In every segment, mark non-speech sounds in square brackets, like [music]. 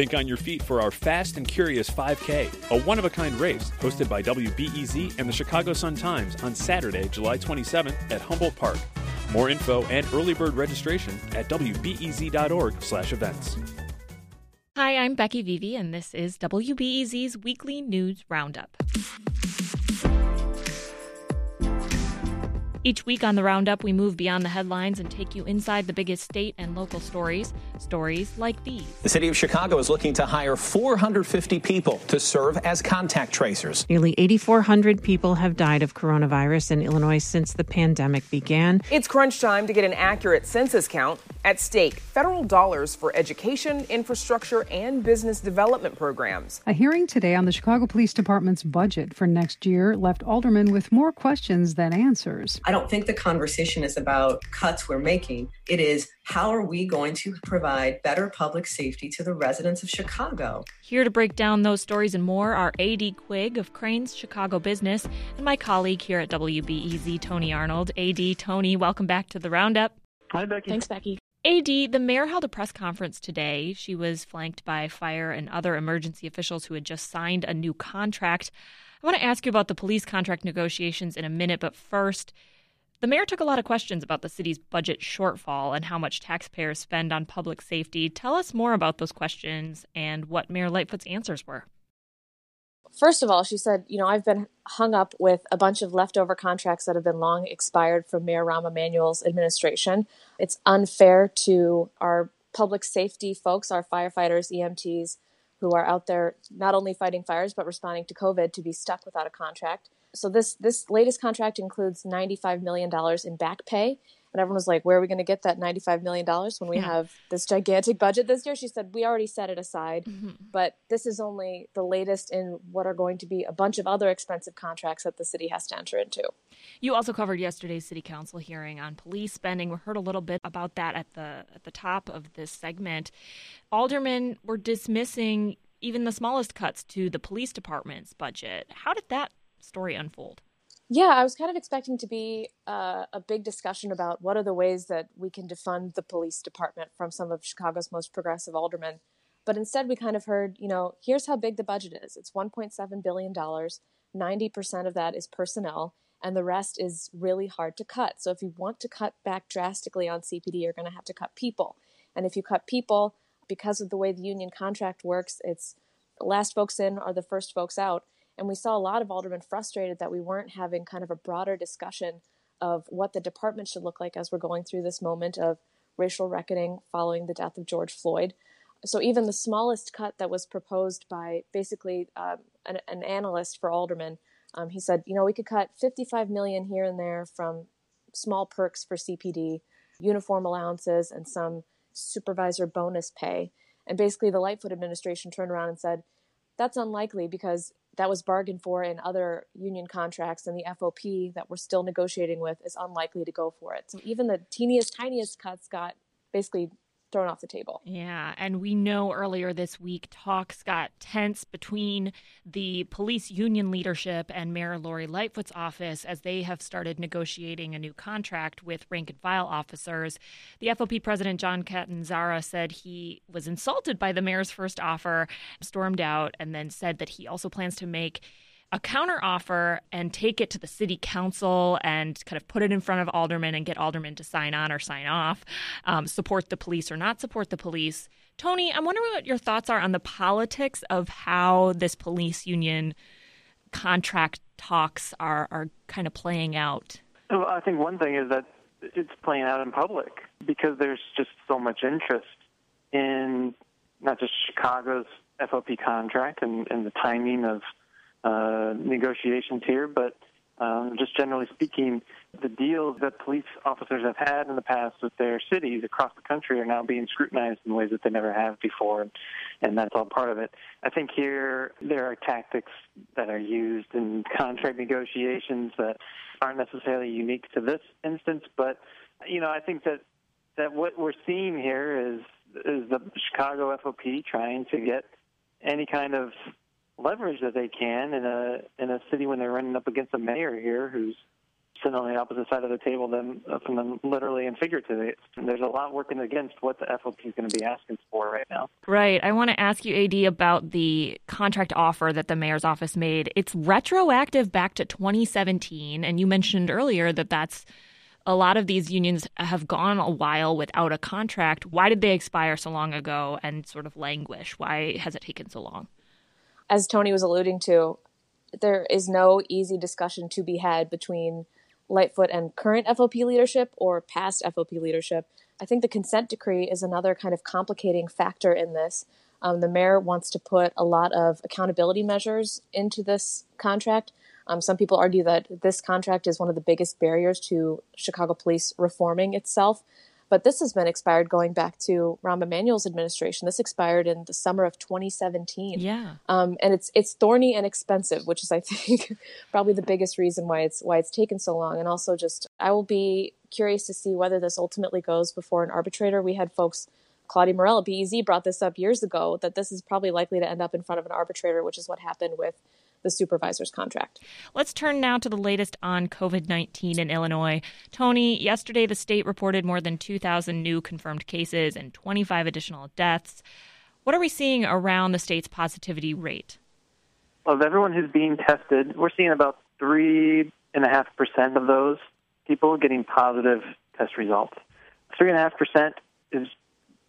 Think on your feet for our Fast and Curious 5K, a one of a kind race hosted by WBEZ and the Chicago Sun Times on Saturday, July 27th at Humboldt Park. More info and early bird registration at wbez.org/events. Hi, I'm Becky Vevea, and this is WBEZ's weekly news roundup. Each week on the Roundup, we move beyond the headlines and take you inside the biggest state and local stories. Stories like these. The city of Chicago is looking to hire 450 people to serve as contact tracers. Nearly 8,400 people have died of coronavirus in Illinois since the pandemic began. It's crunch time to get an accurate census count. At stake, federal dollars for education, infrastructure, and business development programs. A hearing today on the Chicago Police Department's budget for next year left aldermen with more questions than answers. I don't think the conversation is about cuts we're making. It is how are we going to provide better public safety to the residents of Chicago? Here to break down those stories and more are A.D. Quig of Crain's Chicago Business and my colleague here at WBEZ, Tony Arnold. A.D. Tony, welcome back to the Roundup. Hi, Becky. Thanks, Becky. AD, the mayor held a press conference today. She was flanked by fire and other emergency officials who had just signed a new contract. I want to ask you about the police contract negotiations in a minute, but first, the mayor took a lot of questions about the city's budget shortfall and how much taxpayers spend on public safety. Tell us more about those questions and what Mayor Lightfoot's answers were. First of all, she said, You know, I've been hung up with a bunch of leftover contracts that have been long expired from Mayor Rahm Emanuel's administration. It's unfair to our public safety folks, our firefighters, EMTs, who are out there not only fighting fires but responding to COVID to be stuck without a contract so this this latest contract includes ninety five million dollars in back pay, and everyone was like, "Where are we going to get that ninety five million dollars when we yeah. have this gigantic budget this year?" She said, "We already set it aside, mm-hmm. but this is only the latest in what are going to be a bunch of other expensive contracts that the city has to enter into." You also covered yesterday's city council hearing on police spending. We heard a little bit about that at the at the top of this segment. Aldermen were dismissing even the smallest cuts to the police department's budget. How did that story unfold? Yeah, I was kind of expecting to be uh, a big discussion about what are the ways that we can defund the police department from some of Chicago's most progressive aldermen. But instead, we kind of heard, you know, here's how big the budget is it's $1.7 billion. 90% of that is personnel, and the rest is really hard to cut. So if you want to cut back drastically on CPD, you're going to have to cut people. And if you cut people, because of the way the union contract works, it's last folks in are the first folks out. And we saw a lot of aldermen frustrated that we weren't having kind of a broader discussion of what the department should look like as we're going through this moment of racial reckoning following the death of George Floyd. So even the smallest cut that was proposed by basically um, an, an, analyst for aldermen, um, he said, you know, we could cut 55 million here and there from small perks for CPD, uniform allowances, and some supervisor bonus pay. And basically, the Lightfoot administration turned around and said, that's unlikely because that was bargained for in other union contracts, and the FOP that we're still negotiating with is unlikely to go for it. So even the teeniest, tiniest cuts got basically thrown off the table. Yeah, and we know earlier this week talks got tense between the police union leadership and Mayor Lori Lightfoot's office as they have started negotiating a new contract with rank and file officers. The FOP president John Catanzara said he was insulted by the mayor's first offer, stormed out, and then said that he also plans to make a counter offer and take it to the city council and kind of put it in front of aldermen and get aldermen to sign on or sign off, um, support the police or not support the police. Tony, I'm wondering what your thoughts are on the politics of how this police union contract talks are, are kind of playing out. Well, I think one thing is that it's playing out in public because there's just so much interest in not just Chicago's FOP contract and, and the timing of uh, negotiations here, but um, just generally speaking, the deals that police officers have had in the past with their cities across the country are now being scrutinized in ways that they never have before, and that's all part of it. I think here there are tactics that are used in contract negotiations that aren't necessarily unique to this instance, but you know I think that that what we're seeing here is is the Chicago FOP trying to get any kind of leverage that they can in a in a city when they're running up against a mayor here who's sitting on the opposite side of the table than uh, from them literally and figuratively. There's a lot working against what the FOP is going to be asking for right now. Right. I want to ask you, AD, about the contract offer that the mayor's office made. It's retroactive back to 2017, and you mentioned earlier that that's a lot of these unions have gone a while without a contract. Why did they expire so long ago and sort of languish? Why has it taken so long? As Tony was alluding to, there is no easy discussion to be had between Lightfoot and current FOP leadership or past FOP leadership. I think the consent decree is another kind of complicating factor in this. Um, the mayor wants to put a lot of accountability measures into this contract. Um, some people argue that this contract is one of the biggest barriers to Chicago police reforming itself. But this has been expired going back to Rahm Emanuel's administration. This expired in the summer of 2017. Yeah. Um, and it's it's thorny and expensive, which is I [laughs] think probably the biggest reason why it's why it's taken so long. And also just I will be curious to see whether this ultimately goes before an arbitrator. We had folks Claudia Morell at BEZ brought this up years ago that this is probably likely to end up in front of an arbitrator, which is what happened with the supervisor's contract. Let's turn now to the latest on COVID 19 in Illinois. Tony, yesterday the state reported more than 2,000 new confirmed cases and 25 additional deaths. What are we seeing around the state's positivity rate? Of everyone who's being tested, we're seeing about 3.5% of those people getting positive test results. 3.5% is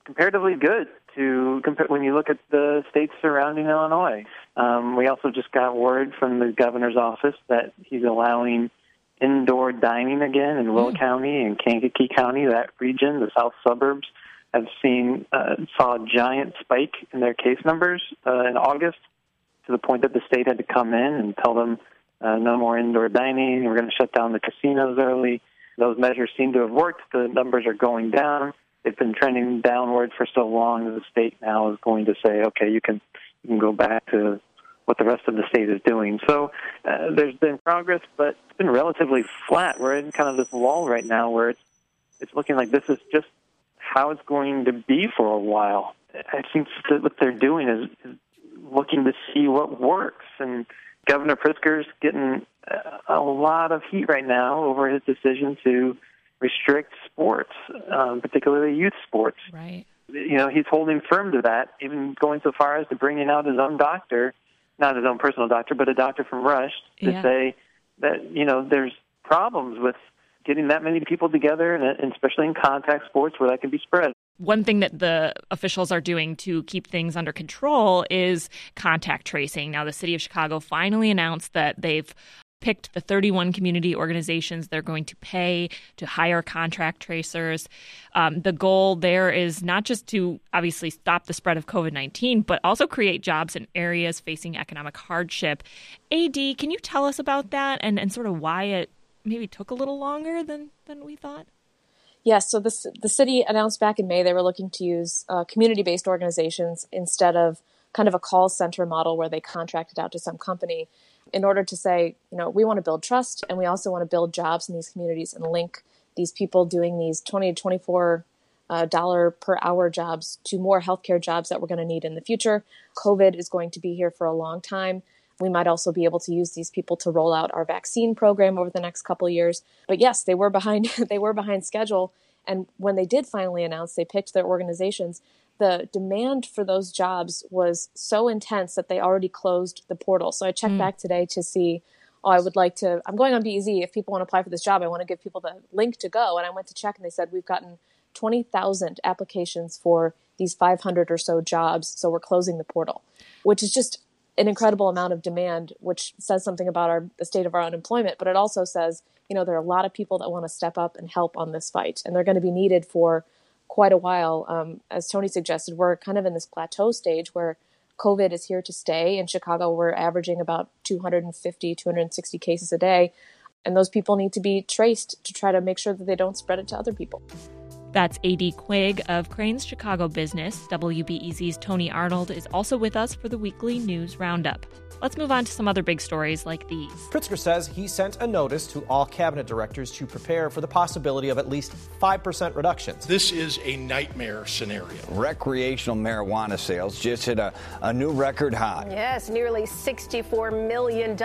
comparatively good to compare when you look at the states surrounding Illinois. Um, we also just got word from the governor's office that he's allowing indoor dining again in Will mm. County and Kankakee County. That region, the south suburbs, have seen uh, saw a giant spike in their case numbers uh, in August to the point that the state had to come in and tell them uh, no more indoor dining. We're going to shut down the casinos early. Those measures seem to have worked. The numbers are going down they've been trending downward for so long that the state now is going to say, okay, you can you can go back to what the rest of the state is doing. So uh, there's been progress, but it's been relatively flat. We're in kind of this lull right now where it's it's looking like this is just how it's going to be for a while. I think that what they're doing is, is looking to see what works, and Governor Pritzker's getting a lot of heat right now over his decision to restrict sports, um, particularly youth sports. Right. You know, he's holding firm to that, even going so far as to bringing out his own doctor, not his own personal doctor, but a doctor from Rush, to yeah. say that you know there's problems with getting that many people together, and especially in contact sports where that can be spread. One thing that the officials are doing to keep things under control is contact tracing. Now, the city of Chicago finally announced that they've picked the 31 community organizations they're going to pay to hire contract tracers. Um, the goal there is not just to obviously stop the spread of COVID 19, but also create jobs in areas facing economic hardship. AD, can you tell us about that and, and sort of why it maybe took a little longer than, than we thought? Yes, so this, the city announced back in May they were looking to use uh, community based organizations instead of kind of a call center model where they contracted out to some company in order to say, you know, we want to build trust and we also want to build jobs in these communities and link these people doing these 20 to 24 uh, dollar per hour jobs to more healthcare jobs that we're going to need in the future. COVID is going to be here for a long time. We might also be able to use these people to roll out our vaccine program over the next couple years. But yes, they were behind [laughs] they were behind schedule and when they did finally announce they picked their organizations, the demand for those jobs was so intense that they already closed the portal. So I checked mm. back today to see, oh, I would like to, I'm going on BEZ. If people want to apply for this job, I want to give people the link to go. And I went to check and they said, we've gotten 20,000 applications for these 500 or so jobs. So we're closing the portal, which is just an incredible amount of demand, which says something about our, the state of our unemployment. But it also says, you know, there are a lot of people that want to step up and help on this fight, and they're going to be needed for quite a while. Um, as Tony suggested, we're kind of in this plateau stage where COVID is here to stay. In Chicago, we're averaging about 250, 260 cases a day. And those people need to be traced to try to make sure that they don't spread it to other people. That's AD Quig of Crain's Chicago Business. WBEZ's Tony Arnold is also with us for the weekly news roundup. Let's move on to some other big stories like these. Pritzker says he sent a notice to all cabinet directors to prepare for the possibility of at least 5% reductions. This is a nightmare scenario. Recreational marijuana sales just hit a, a new record high. Yes, nearly $64 million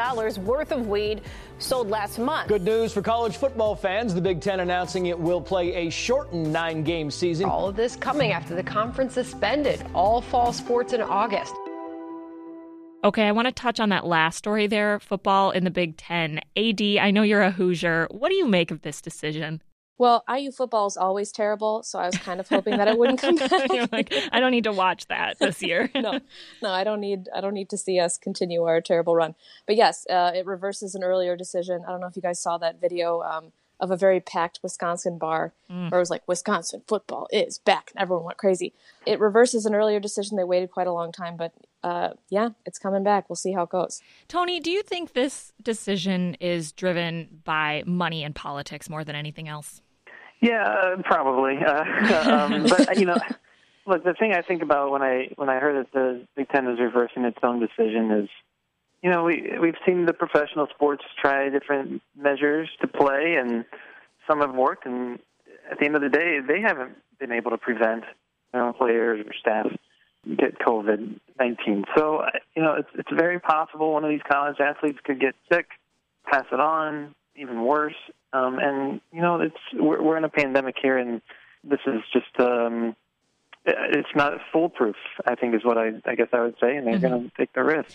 worth of weed sold last month. Good news for college football fans. The Big Ten announcing it will play a shortened nine game season. All of this coming after the conference suspended all fall sports in August. Okay, I want to touch on that last story there football in the Big Ten. AD, I know you're a Hoosier. What do you make of this decision? Well, IU football is always terrible, so I was kind of hoping that it wouldn't come [laughs] back. like, I don't need to watch that this year. [laughs] no, no, I don't need. I don't need to see us continue our terrible run. But yes, uh, it reverses an earlier decision. I don't know if you guys saw that video. Um, of a very packed Wisconsin bar mm. where it was like Wisconsin football is back and everyone went crazy. It reverses an earlier decision. They waited quite a long time, but uh, yeah, it's coming back. We'll see how it goes. Tony, do you think this decision is driven by money and politics more than anything else? Yeah, uh, probably. Uh, [laughs] um, but you know, [laughs] look, the thing I think about when I when I heard that the Big Ten is reversing its own decision is you know, we we've seen the professional sports try different measures to play, and some have worked. And at the end of the day, they haven't been able to prevent their own players or staff get COVID nineteen. So you know, it's it's very possible one of these college athletes could get sick, pass it on, even worse. Um, and you know, it's we're, we're in a pandemic here, and this is just um, it's not foolproof. I think is what I I guess I would say, and they're mm-hmm. going to take the risk.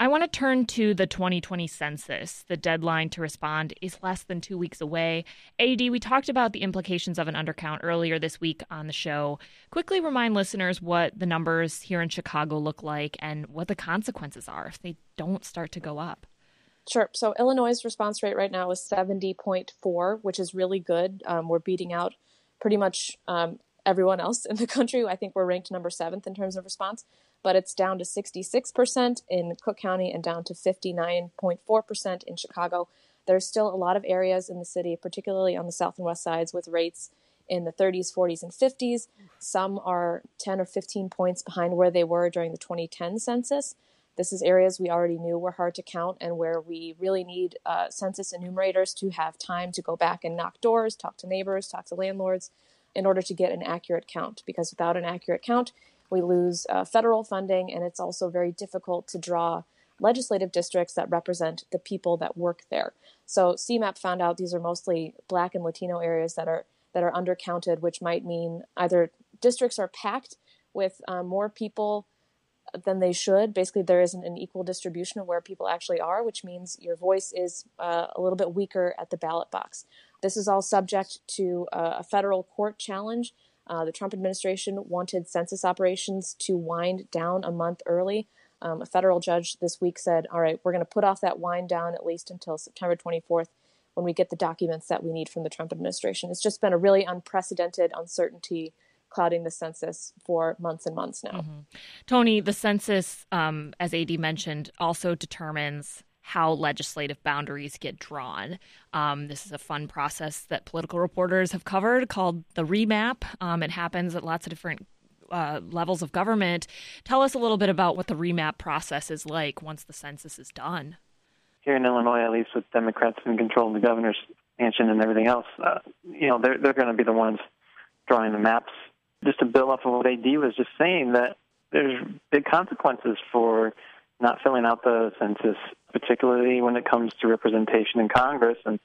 I want to turn to the 2020 census. The deadline to respond is less than two weeks away. AD, we talked about the implications of an undercount earlier this week on the show. Quickly remind listeners what the numbers here in Chicago look like and what the consequences are if they don't start to go up. Sure. So Illinois' response rate right now is 70.4, which is really good. Um, we're beating out pretty much um, everyone else in the [laughs] country. I think we're ranked number seventh in terms of response but it's down to 66% in Cook County and down to 59.4% in Chicago. There's still a lot of areas in the city, particularly on the south and west sides, with rates in the 30s, 40s, and 50s. Some are 10 or 15 points behind where they were during the 2010 census. This is areas we already knew were hard to count and where we really need uh, census enumerators to have time to go back and knock doors, talk to neighbors, talk to landlords in order to get an accurate count. Because without an accurate count, we lose uh, federal funding, and it's also very difficult to draw legislative districts that represent the people that work there. So CMAP found out these are mostly Black and Latino areas that are that are undercounted, which might mean either districts are packed with um, more people than they should. Basically, there isn't an equal distribution of where people actually are, which means your voice is uh, a little bit weaker at the ballot box. This is all subject to uh, a federal court challenge uh, the Trump administration wanted census operations to wind down a month early. Um, a federal judge this week said, all right, we're going to put off that wind down at least until September 24th when we get the documents that we need from the Trump administration. It's just been a really unprecedented uncertainty clouding the census for months and months now. Mm-hmm. Tony, the census, um, as AD mentioned, also determines how legislative boundaries get drawn. Um, this is a fun process that political reporters have covered called the remap. Um, it happens at lots of different uh, levels of government. Tell us a little bit about what the remap process is like once the census is done. Here in Illinois, at least with Democrats in control of the governor's mansion and everything else, uh, you know, they're, they're going to be the ones drawing the maps. Just to build off of what AD was just saying, that there's big consequences for not filling out the census, particularly when it comes to representation in Congress. And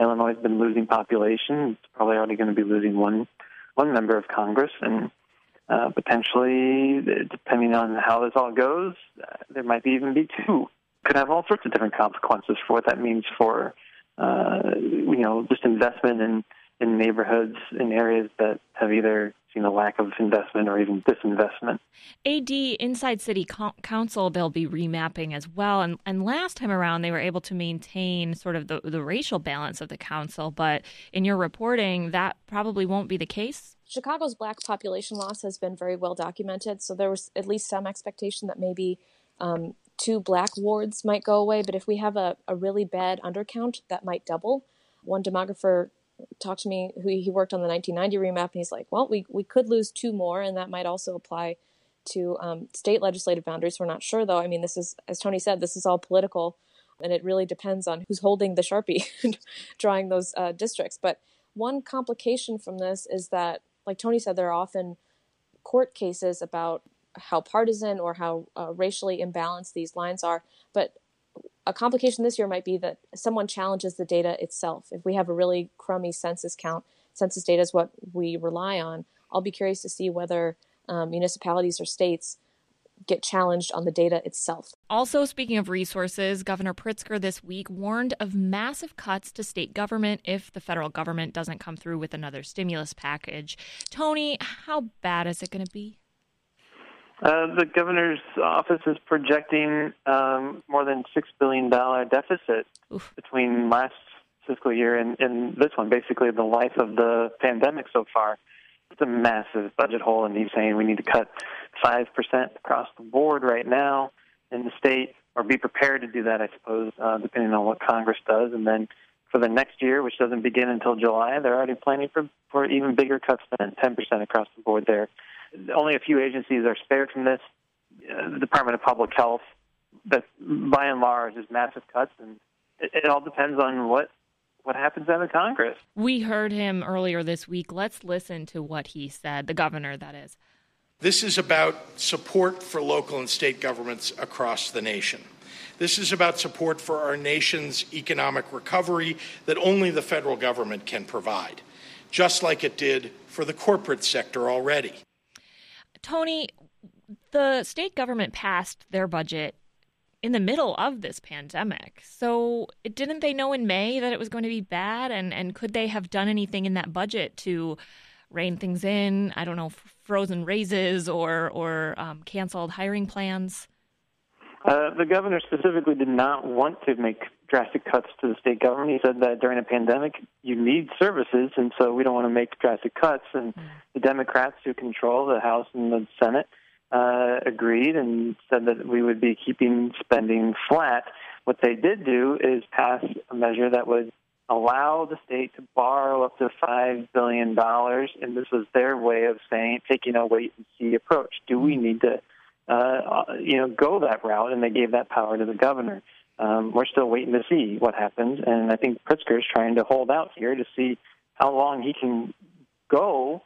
Illinois has been losing population. It's probably already going to be losing one one member of Congress, and uh, potentially, depending on how this all goes, there might even be two. Could have all sorts of different consequences for what that means for, uh, you know, just investment in in neighborhoods in areas that have either seen a lack of investment or even disinvestment. AD inside City Council, they'll be remapping as well. And, and last time around, they were able to maintain sort of the, the racial balance of the council. But in your reporting, that probably won't be the case. Chicago's black population loss has been very well documented. So there was at least some expectation that maybe um, two black wards might go away. But if we have a, a really bad undercount, that might double. One demographer talked to me who he worked on the 1990 remap and he's like well we, we could lose two more and that might also apply to um, state legislative boundaries. We're not sure though. I mean this is as tony said this is all political and it really depends on who's holding the sharpie [laughs] drawing those uh, districts. But one complication from this is that like tony said there are often court cases about how partisan or how uh, racially imbalanced these lines are. But a complication this year might be that someone challenges the data itself. If we have a really crummy census count, census data is what we rely on. I'll be curious to see whether um, municipalities or states get challenged on the data itself. Also, speaking of resources, Governor Pritzker this week warned of massive cuts to state government if the federal government doesn't come through with another stimulus package. Tony, how bad is it going to be? Uh, the governor's office is projecting um, more than six billion dollar deficit Oof. between last fiscal year and, and this one. Basically, the life of the pandemic so far. It's a massive budget hole, and he's saying we need to cut five percent across the board right now in the state, or be prepared to do that, I suppose, uh, depending on what Congress does, and then for the next year, which doesn't begin until July, they're already planning for for even bigger cuts than ten percent across the board there only a few agencies are spared from this. Uh, the Department of Public Health, but by and large, is massive cuts, and it, it all depends on what what happens out of Congress. We heard him earlier this week. Let's listen to what he said. The governor, that is. This is about support for local and state governments across the nation. This is about support for our nation's economic recovery that only the federal government can provide, just like it did for the corporate sector already. Tony, the state government passed their budget in the middle of this pandemic. So didn't they know in May that it was going to be bad? And, and could they have done anything in that budget to rein things in? I don't know, frozen raises or, or um, canceled hiring plans? Uh, the governor specifically did not want to make drastic cuts to the state government. He said that during a pandemic, you need services, and so we don't want to make drastic cuts. And mm. the Democrats who control the House and the Senate uh, agreed and said that we would be keeping spending flat. What they did do is pass a measure that would allow the state to borrow up to five billion dollars, and this was their way of saying taking a wait and see approach. Do we need to uh, you know, go that route, and they gave that power to the governor. Um, we're still waiting to see what happens, and I think Pritzker is trying to hold out here to see how long he can go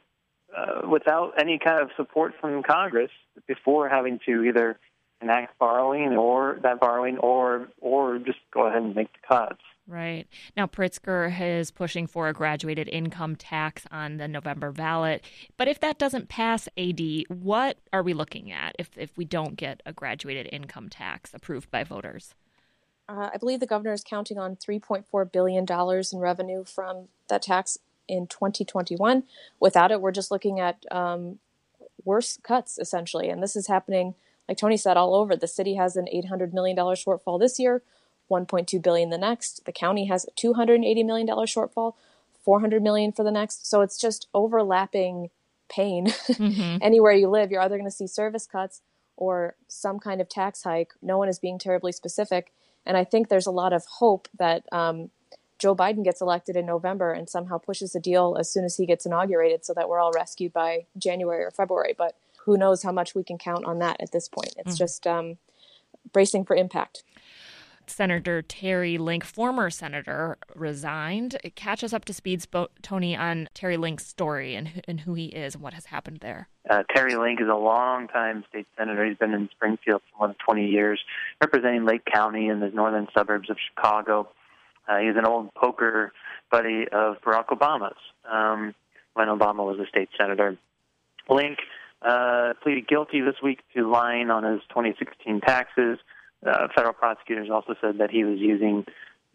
uh, without any kind of support from Congress before having to either enact borrowing or that borrowing or or just go ahead and make the cuts. Right. Now, Pritzker is pushing for a graduated income tax on the November ballot. But if that doesn't pass AD, what are we looking at if, if we don't get a graduated income tax approved by voters? Uh, I believe the governor is counting on $3.4 billion in revenue from that tax in 2021. Without it, we're just looking at um, worse cuts, essentially. And this is happening, like Tony said, all over. The city has an $800 million shortfall this year 1.2 billion the next. The county has a 280 million dollar shortfall, 400 million for the next. So it's just overlapping pain. Mm-hmm. [laughs] Anywhere you live, you're either going to see service cuts or some kind of tax hike. No one is being terribly specific, and I think there's a lot of hope that um, Joe Biden gets elected in November and somehow pushes the deal as soon as he gets inaugurated, so that we're all rescued by January or February. But who knows how much we can count on that at this point? It's mm-hmm. just um, bracing for impact. Senator Terry Link, former senator, resigned. Catch us up to speed, Tony, on Terry Link's story and, and who he is and what has happened there. Uh, Terry Link is a long-time state senator. He's been in Springfield for more than 20 years, representing Lake County in the northern suburbs of Chicago. Uh, he's an old poker buddy of Barack Obama's um, when Obama was a state senator. Link uh, pleaded guilty this week to lying on his 2016 taxes. Uh, federal prosecutors also said that he was using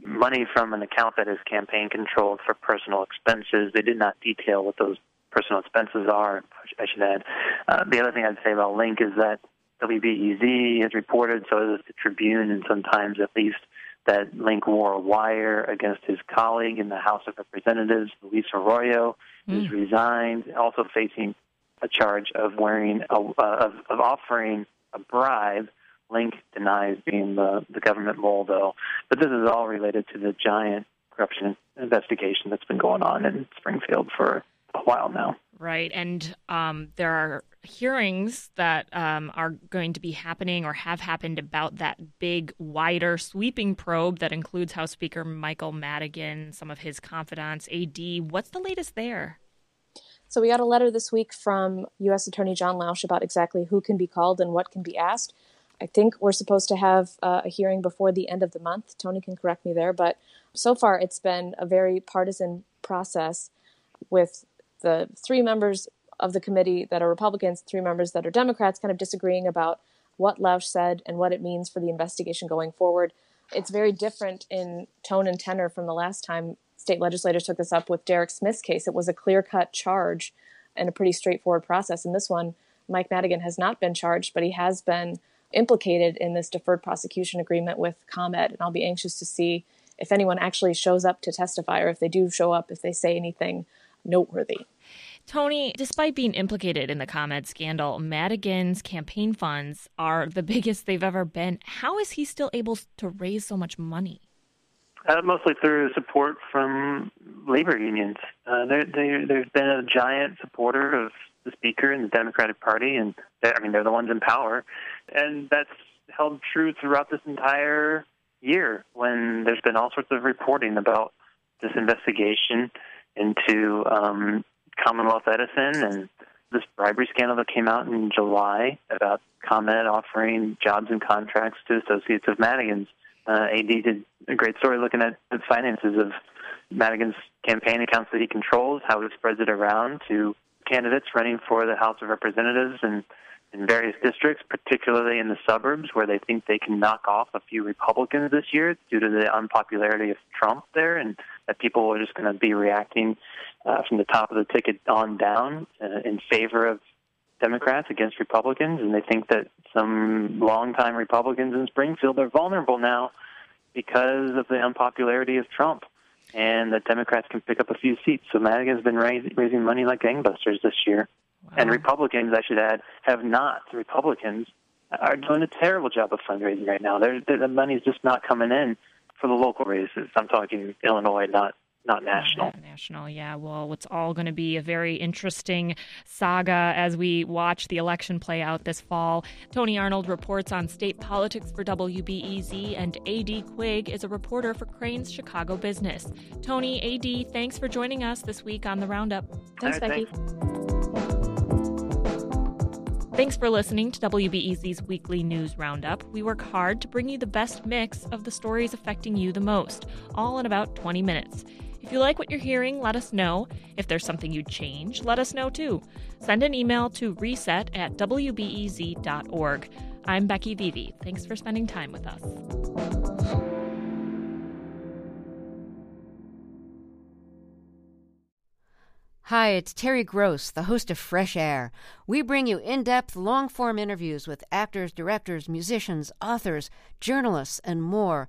money from an account that his campaign controlled for personal expenses. They did not detail what those personal expenses are, I should add. Uh, the other thing I'd say about Link is that WBEZ has reported, so has the Tribune, and sometimes at least, that Link wore a wire against his colleague in the House of Representatives, Luis Arroyo, mm. who's resigned, also facing a charge of wearing a, uh, of, of offering a bribe Link denies being the, the government mole, though. But this is all related to the giant corruption investigation that's been going on in Springfield for a while now. Right. And um, there are hearings that um, are going to be happening or have happened about that big, wider, sweeping probe that includes House Speaker Michael Madigan, some of his confidants, AD. What's the latest there? So we got a letter this week from U.S. Attorney John Lausch about exactly who can be called and what can be asked. I think we're supposed to have uh, a hearing before the end of the month. Tony can correct me there, but so far it's been a very partisan process with the three members of the committee that are Republicans, three members that are Democrats, kind of disagreeing about what Lausch said and what it means for the investigation going forward. It's very different in tone and tenor from the last time state legislators took this up with Derek Smith's case. It was a clear cut charge and a pretty straightforward process. In this one, Mike Madigan has not been charged, but he has been implicated in this deferred prosecution agreement with ComEd. And I'll be anxious to see if anyone actually shows up to testify or if they do show up, if they say anything noteworthy. Tony, despite being implicated in the ComEd scandal, Madigan's campaign funds are the biggest they've ever been. How is he still able to raise so much money? Uh, mostly through support from labor unions. Uh, there, there's been a giant supporter of the speaker in the Democratic Party, and I mean they're the ones in power, and that's held true throughout this entire year. When there's been all sorts of reporting about this investigation into um, Commonwealth Edison and this bribery scandal that came out in July about ComEd offering jobs and contracts to associates of Madigan's. Uh, AD did a great story looking at the finances of Madigan's campaign accounts that he controls, how he spreads it around to candidates running for the House of Representatives and in various districts, particularly in the suburbs where they think they can knock off a few Republicans this year due to the unpopularity of Trump there, and that people are just going to be reacting uh, from the top of the ticket on down uh, in favor of Democrats against Republicans, and they think that some longtime Republicans in Springfield are vulnerable now because of the unpopularity of Trump, and the Democrats can pick up a few seats. So Madigan's been raising, raising money like gangbusters this year. Wow. And Republicans, I should add, have not. The Republicans are doing a terrible job of fundraising right now. They're, they're, the money's just not coming in for the local races. I'm talking Illinois, not not national. national, yeah. Well, it's all going to be a very interesting saga as we watch the election play out this fall. Tony Arnold reports on state politics for WBEZ, and AD Quig is a reporter for Crain's Chicago Business. Tony, AD, thanks for joining us this week on the Roundup. Thanks, right, Becky. Thanks. Thanks for listening to WBEZ's weekly news roundup. We work hard to bring you the best mix of the stories affecting you the most, all in about 20 minutes. If you like what you're hearing, let us know. If there's something you'd change, let us know too. Send an email to reset at WBEZ.org. I'm Becky Vevea. Thanks for spending time with us. Hi, it's Terry Gross, the host of Fresh Air. We bring you in depth, long form interviews with actors, directors, musicians, authors, journalists, and more.